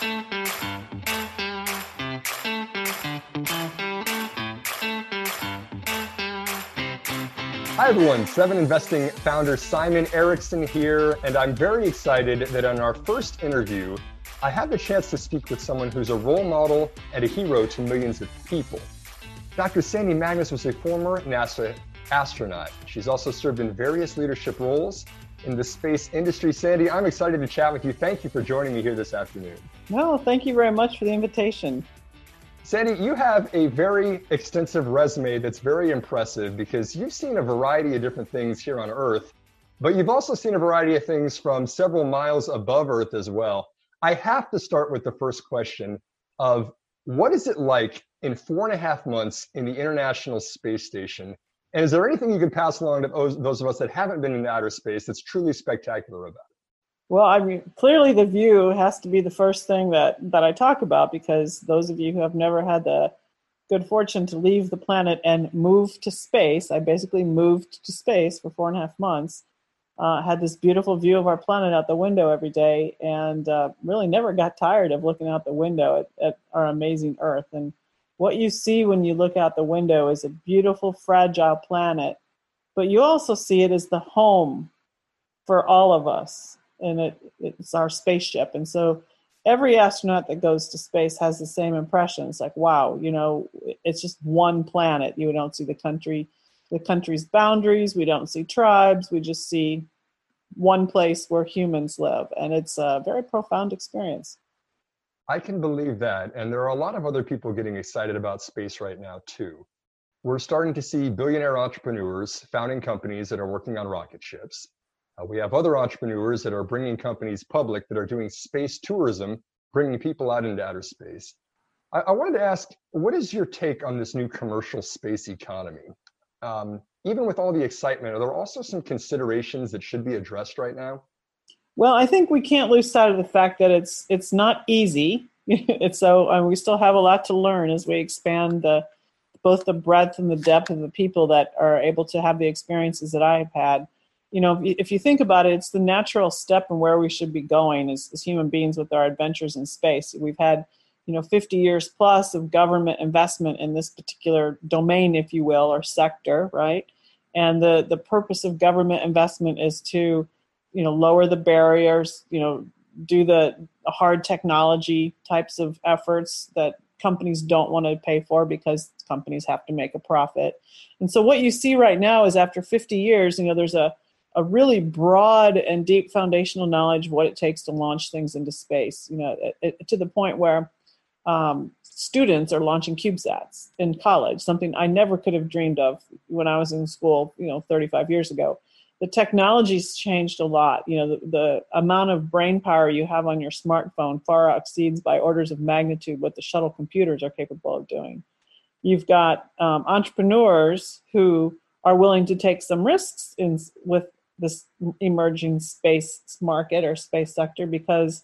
Hi, everyone. Seven Investing founder Simon Erickson here, and I'm very excited that on our first interview, I had the chance to speak with someone who's a role model and a hero to millions of people. Dr. Sandy Magnus was a former NASA astronaut. She's also served in various leadership roles in the space industry. Sandy, I'm excited to chat with you. Thank you for joining me here this afternoon. No, thank you very much for the invitation. Sandy, you have a very extensive resume that's very impressive because you've seen a variety of different things here on Earth, but you've also seen a variety of things from several miles above Earth as well. I have to start with the first question of what is it like in four and a half months in the International Space Station? And is there anything you could pass along to those of us that haven't been in outer space that's truly spectacular about it? Well, I mean, clearly the view has to be the first thing that that I talk about because those of you who have never had the good fortune to leave the planet and move to space, I basically moved to space for four and a half months. Uh, had this beautiful view of our planet out the window every day, and uh, really never got tired of looking out the window at, at our amazing Earth. And what you see when you look out the window is a beautiful, fragile planet, but you also see it as the home for all of us and it, it's our spaceship. And so every astronaut that goes to space has the same impression. It's like, wow, you know, it's just one planet. You don't see the country, the country's boundaries. We don't see tribes. We just see one place where humans live, and it's a very profound experience. I can believe that, and there are a lot of other people getting excited about space right now too. We're starting to see billionaire entrepreneurs founding companies that are working on rocket ships. Uh, we have other entrepreneurs that are bringing companies public that are doing space tourism, bringing people out into outer space. I, I wanted to ask, what is your take on this new commercial space economy? Um, even with all the excitement, are there also some considerations that should be addressed right now? Well, I think we can't lose sight of the fact that it's it's not easy. it's so um, we still have a lot to learn as we expand the both the breadth and the depth of the people that are able to have the experiences that I've had you know, if you think about it, it's the natural step and where we should be going as, as human beings with our adventures in space. We've had, you know, 50 years plus of government investment in this particular domain, if you will, or sector, right? And the, the purpose of government investment is to, you know, lower the barriers, you know, do the hard technology types of efforts that companies don't want to pay for because companies have to make a profit. And so what you see right now is after 50 years, you know, there's a a really broad and deep foundational knowledge of what it takes to launch things into space. You know, it, it, to the point where um, students are launching CubeSats in college, something I never could have dreamed of when I was in school, you know, 35 years ago. The technology's changed a lot. You know, the, the amount of brain power you have on your smartphone far exceeds by orders of magnitude what the shuttle computers are capable of doing. You've got um, entrepreneurs who are willing to take some risks in, with this emerging space market or space sector because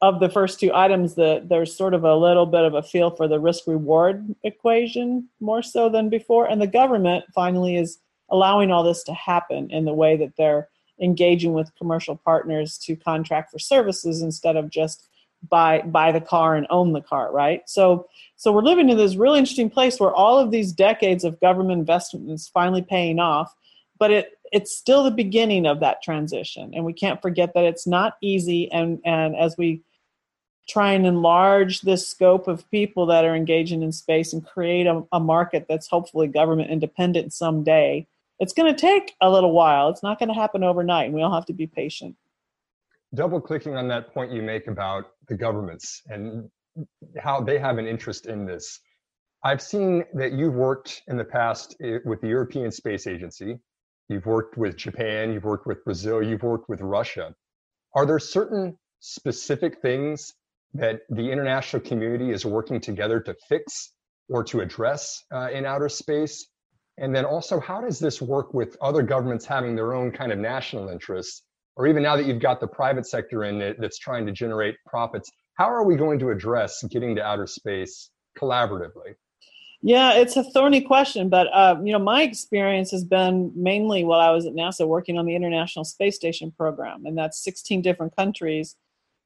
of the first two items that there's sort of a little bit of a feel for the risk reward equation more so than before. And the government finally is allowing all this to happen in the way that they're engaging with commercial partners to contract for services instead of just buy buy the car and own the car right? So so we're living in this really interesting place where all of these decades of government investment is finally paying off but it it's still the beginning of that transition and we can't forget that it's not easy and and as we try and enlarge this scope of people that are engaging in space and create a, a market that's hopefully government independent someday it's going to take a little while. It's not going to happen overnight and we all have to be patient. Double clicking on that point you make about the governments and how they have an interest in this. I've seen that you've worked in the past eh, with the european space agency You've worked with Japan, you've worked with Brazil, you've worked with Russia. Are there certain specific things that the international community is working together to fix or to address uh, in outer space? And then also, how does this work with other governments having their own kind of national interests? Or even now that you've got the private sector in it that's trying to generate profits, how are we going to address getting to outer space collaboratively? Yeah, it's a thorny question, but uh, you know, my experience has been mainly while I was at NASA working on the International Space Station program, and that's 16 different countries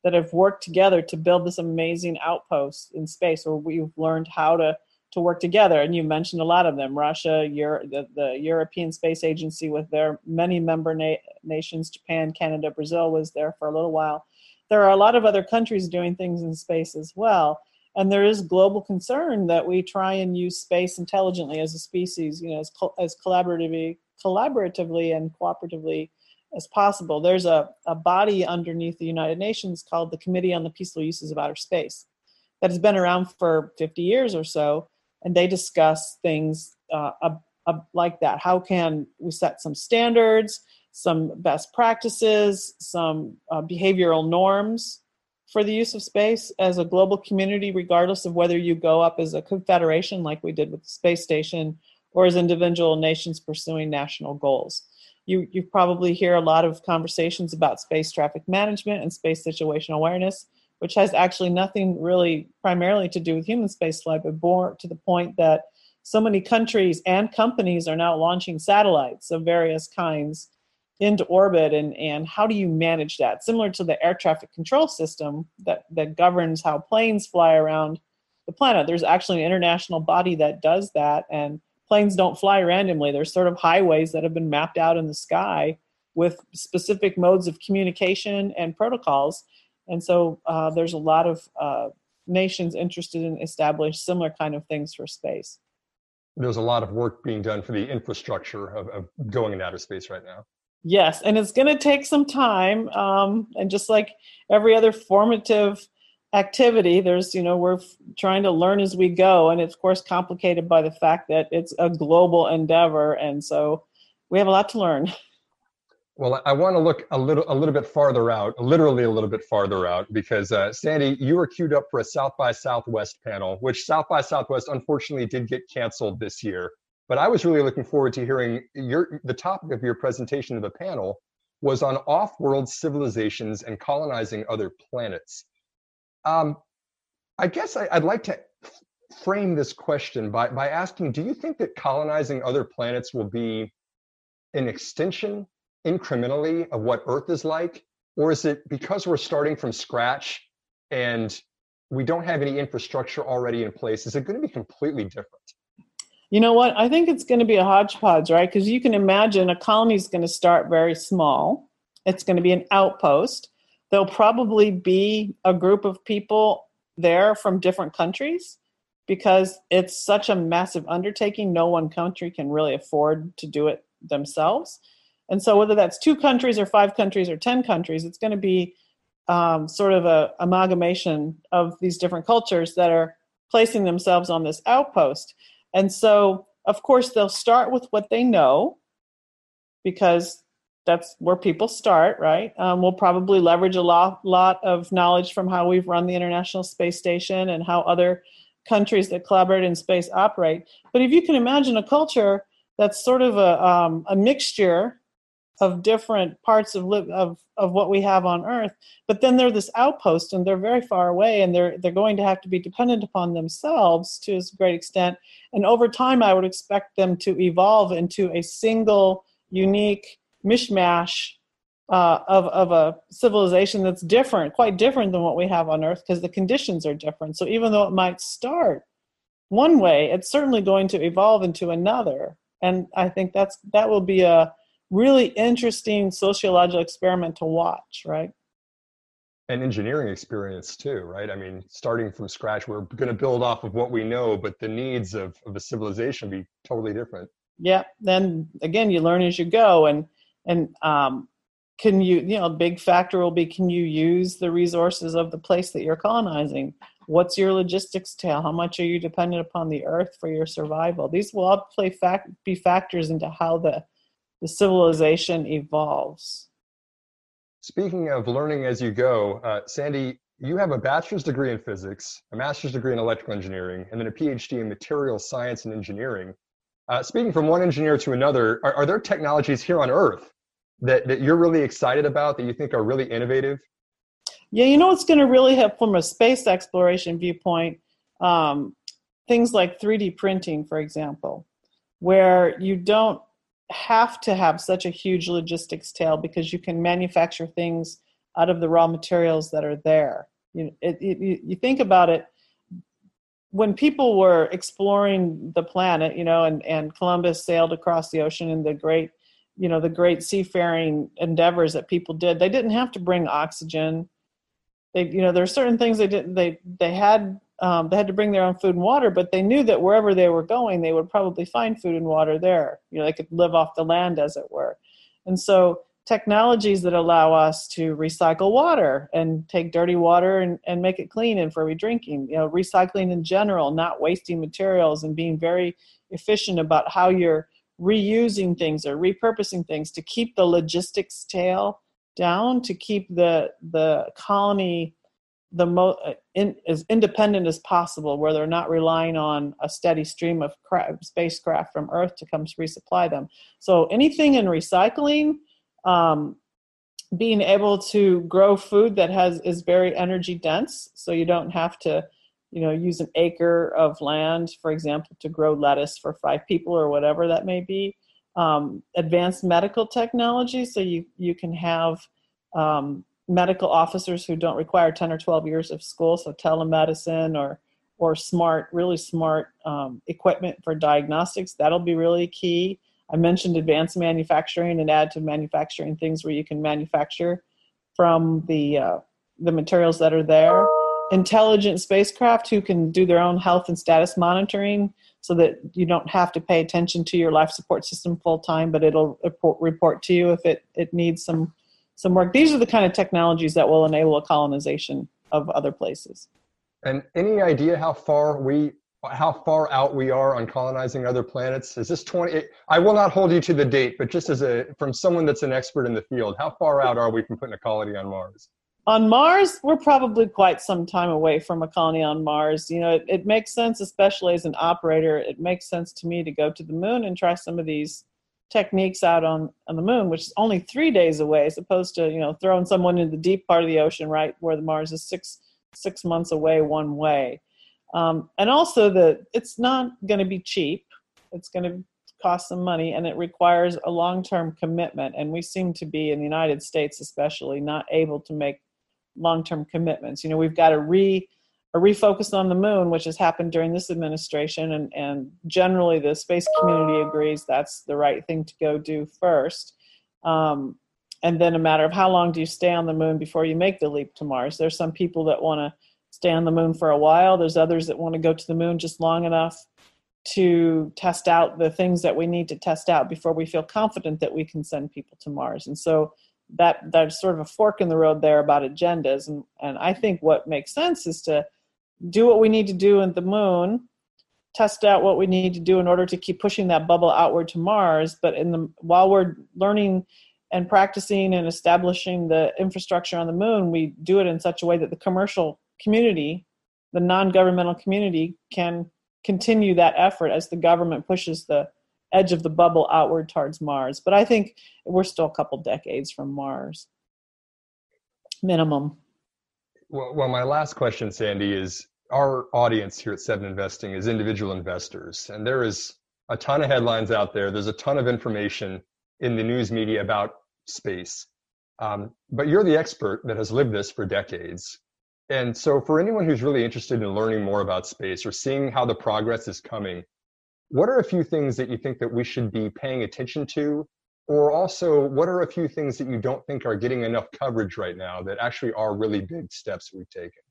that have worked together to build this amazing outpost in space where we've learned how to to work together. And you mentioned a lot of them: Russia, Euro, the, the European Space Agency with their many member na- nations, Japan, Canada, Brazil was there for a little while. There are a lot of other countries doing things in space as well. And there is global concern that we try and use space intelligently as a species, you know, as, as collaboratively, collaboratively and cooperatively as possible. There's a, a body underneath the United Nations called the Committee on the Peaceful Uses of Outer Space that has been around for 50 years or so and they discuss things uh, like that. How can we set some standards, some best practices, some uh, behavioral norms for the use of space as a global community, regardless of whether you go up as a confederation like we did with the space station or as individual nations pursuing national goals. You, you probably hear a lot of conversations about space traffic management and space situational awareness which has actually nothing really primarily to do with human spaceflight, but more to the point that so many countries and companies are now launching satellites of various kinds into orbit and, and how do you manage that similar to the air traffic control system that, that governs how planes fly around the planet there's actually an international body that does that and planes don't fly randomly there's sort of highways that have been mapped out in the sky with specific modes of communication and protocols and so uh, there's a lot of uh, nations interested in establish similar kind of things for space. There's a lot of work being done for the infrastructure of, of going into outer space right now. Yes, and it's going to take some time. Um, and just like every other formative activity, there's, you know, we're f- trying to learn as we go. And it's, of course, complicated by the fact that it's a global endeavor. And so we have a lot to learn. Well, I want to look a little a little bit farther out, literally a little bit farther out, because uh, Sandy, you were queued up for a South by Southwest panel, which South by Southwest unfortunately did get canceled this year. But I was really looking forward to hearing your the topic of your presentation of the panel was on off-world civilizations and colonizing other planets. Um, I guess I, I'd like to frame this question by by asking: Do you think that colonizing other planets will be an extension incrementally of what Earth is like? Or is it because we're starting from scratch and we don't have any infrastructure already in place? Is it going to be completely different? You know what? I think it's going to be a hodgepodge, right? Because you can imagine a colony is going to start very small. It's going to be an outpost. There'll probably be a group of people there from different countries because it's such a massive undertaking. No one country can really afford to do it themselves. And so, whether that's two countries or five countries or 10 countries, it's going to be um, sort of a amalgamation of these different cultures that are placing themselves on this outpost. And so, of course, they'll start with what they know because that's where people start, right? Um, we'll probably leverage a lot, lot of knowledge from how we've run the International Space Station and how other countries that collaborate in space operate. But if you can imagine a culture that's sort of a, um, a mixture of different parts of, of of what we have on earth but then they're this outpost and they're very far away and they're they're going to have to be dependent upon themselves to a great extent. And over time i would expect them to evolve into a single unique mishmash uh, of, of a civilization that's different quite different than what we have on earth because the conditions are different. So even though it might start one way it's certainly going to evolve into another. And i think that's that will be a really interesting sociological experiment to watch, right? And engineering experience too, right? I mean, starting from scratch, we're going to build off of what we know, but the needs of, of a civilization be totally different. Yeah. Then again, you learn as you go, and and um, can you, you know, a big factor will be can you use the resources of the place that you're colonizing? What's your logistics tail? How much are you dependent upon the earth for your survival? These will all play fact be factors into how the the civilization evolves. Speaking of learning as you go, uh, Sandy, you have a bachelor's degree in physics, a master's degree in electrical engineering, and then a PhD in material science and engineering. Uh, speaking from one engineer to another, are, are there technologies here on Earth that, that you're really excited about that you think are really innovative? Yeah, you know what's going to really help from a space exploration viewpoint? Um, things like 3D printing, for example, where you don't have to have such a huge logistics tail because you can manufacture things out of the raw materials that are there. You, it, it, you think about it, when people were exploring the planet, you know, and, and Columbus sailed across the ocean and the great, you know, the great seafaring endeavors that people did, they didn't have to bring oxygen. They, you know, there are certain things they didn't, they, they had, um, they had to bring their own food and water, but they knew that wherever they were going, they would probably find food and water there. You know, they could live off the land, as it were. And so technologies that allow us to recycle water and take dirty water and, and make it clean and for drinking you know recycling in general not wasting materials and being very efficient about how you're reusing things or repurposing things to keep the logistics tail down to keep the the colony the mo- uh, in, as independent as possible where they're not relying on a steady stream of cra- spacecraft from earth to come resupply them. So anything in recycling um, being able to grow food that has is very energy dense so you don't have to you know use an acre of land for example to grow lettuce for five people or whatever that may be. Um, advanced medical technology so you you can have um, medical officers who don't require 10 or 12 years of school so telemedicine or or smart really smart um, equipment for diagnostics that'll be really key I mentioned advanced manufacturing and additive manufacturing things where you can manufacture from the uh, the materials that are there. Intelligent spacecraft who can do their own health and status monitoring so that you don't have to pay attention to your life support system full time, but it'll report, report to you if it, it needs some some work. These are the kind of technologies that will enable a colonization of other places. And any idea how far we how far out we are on colonizing other planets? Is this 20? I will not hold you to the date, but just as a from someone that's an expert in the field, how far out are we from putting a colony on Mars? On Mars, we're probably quite some time away from a colony on Mars. You know, it, it makes sense, especially as an operator, it makes sense to me to go to the moon and try some of these techniques out on, on the moon, which is only three days away, as opposed to, you know, throwing someone in the deep part of the ocean, right, where the Mars is six six months away one way. Um, and also that it's not going to be cheap. It's going to cost some money and it requires a long-term commitment. And we seem to be in the United States, especially, not able to make long-term commitments. You know, we've got to re a refocus on the moon, which has happened during this administration, and, and generally the space community agrees that's the right thing to go do first. Um, and then a matter of how long do you stay on the moon before you make the leap to Mars. There's some people that want to stay on the moon for a while. There's others that want to go to the moon just long enough to test out the things that we need to test out before we feel confident that we can send people to Mars. And so that there's sort of a fork in the road there about agendas. And, and I think what makes sense is to do what we need to do in the moon, test out what we need to do in order to keep pushing that bubble outward to Mars. But in the while we're learning and practicing and establishing the infrastructure on the moon, we do it in such a way that the commercial community, the non-governmental community, can continue that effort as the government pushes the edge of the bubble outward towards Mars. But I think we're still a couple decades from Mars, minimum. Well, well, my last question, Sandy, is our audience here at Seven Investing is individual investors, and there is a ton of headlines out there. There's a ton of information in the news media about space. Um, but you're the expert that has lived this for decades. And so, for anyone who's really interested in learning more about space or seeing how the progress is coming, what are a few things that you think that we should be paying attention to? Or also, what are a few things that you don't think are getting enough coverage right now that actually are really big steps we've taken?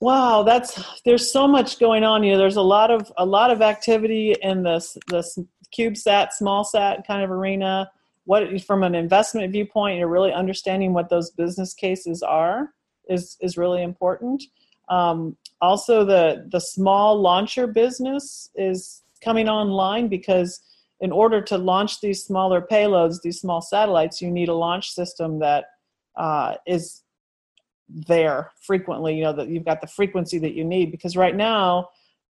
Wow, that's there's so much going on. You know, there's a lot of a lot of activity in this this CubeSat, small sat kind of arena. What from an investment viewpoint, you're really understanding what those business cases are is is really important. Um, also, the the small launcher business is coming online because in order to launch these smaller payloads, these small satellites, you need a launch system that uh, is there frequently. You know that you've got the frequency that you need because right now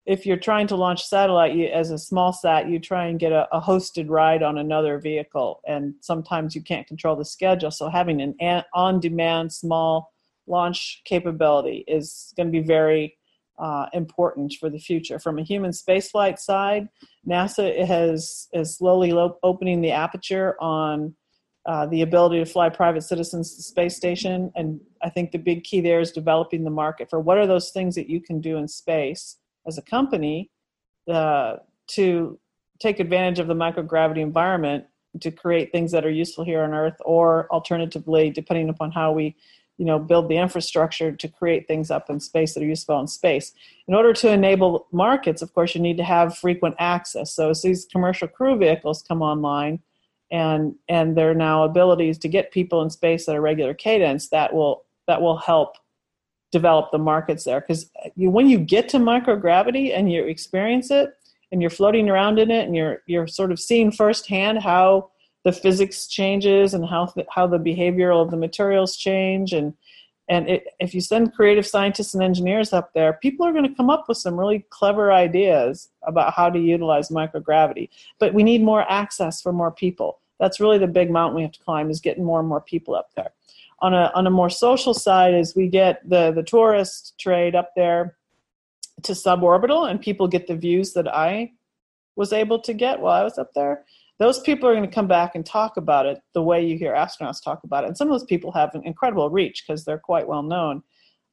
if you're trying to launch satellite you, as a small sat, you try and get a, a, hosted ride on another vehicle, and sometimes you can't control the schedule. So having an on-demand small launch capability is going to be very uh, important for the future. From a human spaceflight side, NASA has is slowly lo- opening the aperture on uh, the ability to fly private citizens to the space station. And I think the big key there is developing the market for what are those things that you can do in space as a company uh, to take advantage of the microgravity environment to create things that are useful here on Earth, or alternatively, depending upon how we you know build the infrastructure to create things up in space that are useful in space in order to enable markets of course you need to have frequent access so as these commercial crew vehicles come online and and there are now abilities to get people in space at a regular cadence that will that will help develop the markets there. Because uh, you, when you get to microgravity and you experience it and you're floating around in it and you're you're sort of seeing firsthand how the physics changes and how the, how the behavioral of the materials change and and it, if you send creative scientists and engineers up there people are going to come up with some really clever ideas about how to utilize microgravity. But we need more access for more people. That's really the big mountain we have to climb is getting more and more people up there. On a on a more social side as we get the the tourist trade up there to suborbital and people get the views that i was able to get while i was up there those people are going to come back and talk about it the way you hear astronauts talk about it. And some of those people have an incredible reach because they're quite well known.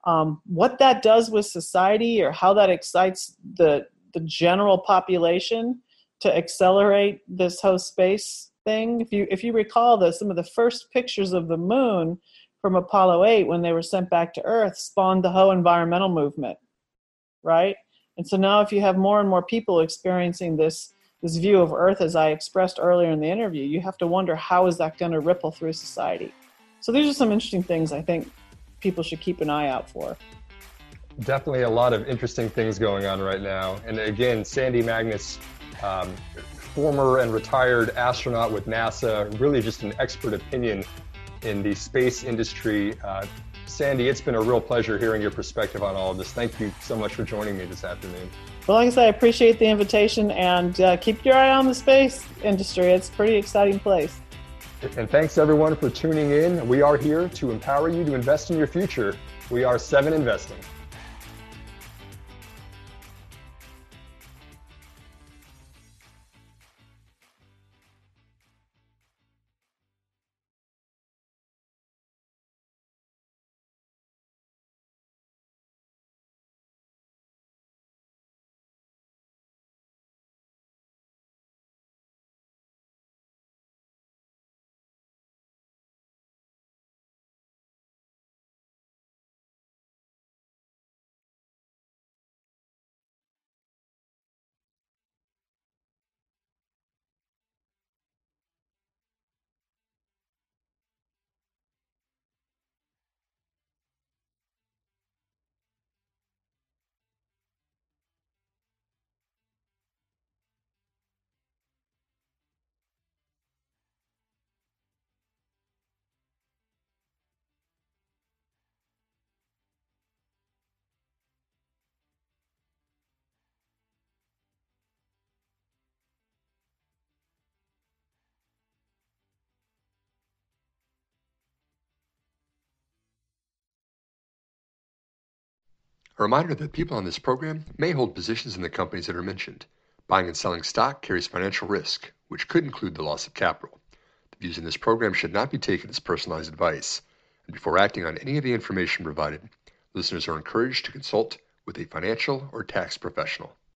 Um, what that does with society or how that excites the, the general population to accelerate this whole space thing. If you, if you recall that some of the first pictures of the moon from Apollo 8 when they were sent back to Earth spawned the whole environmental movement, right? And so now if you have more and more people experiencing this this view of Earth, as I expressed earlier in the interview, you have to wonder how is that going to ripple through society. So these are some interesting things I think people should keep an eye out for. Definitely a lot of interesting things going on right now. And again, Sandy Magnus, um, former and retired astronaut with NASA, really just an expert opinion in the space industry. Uh, Sandy, it's been a real pleasure hearing your perspective on all of this. Thank you so much for joining me this afternoon. Well, like I said, I appreciate the invitation and uh, keep your eye on the space industry. It's a pretty exciting place. And thanks everyone for tuning in. We are here to empower you to invest in your future. We are Seven Investing. A reminder that people on this program may hold positions in the companies that are mentioned. Buying and selling stock carries financial risk, which could include the loss of capital. The views in this program should not be taken as personalized advice, and before acting on any of the information provided, listeners are encouraged to consult with a financial or tax professional.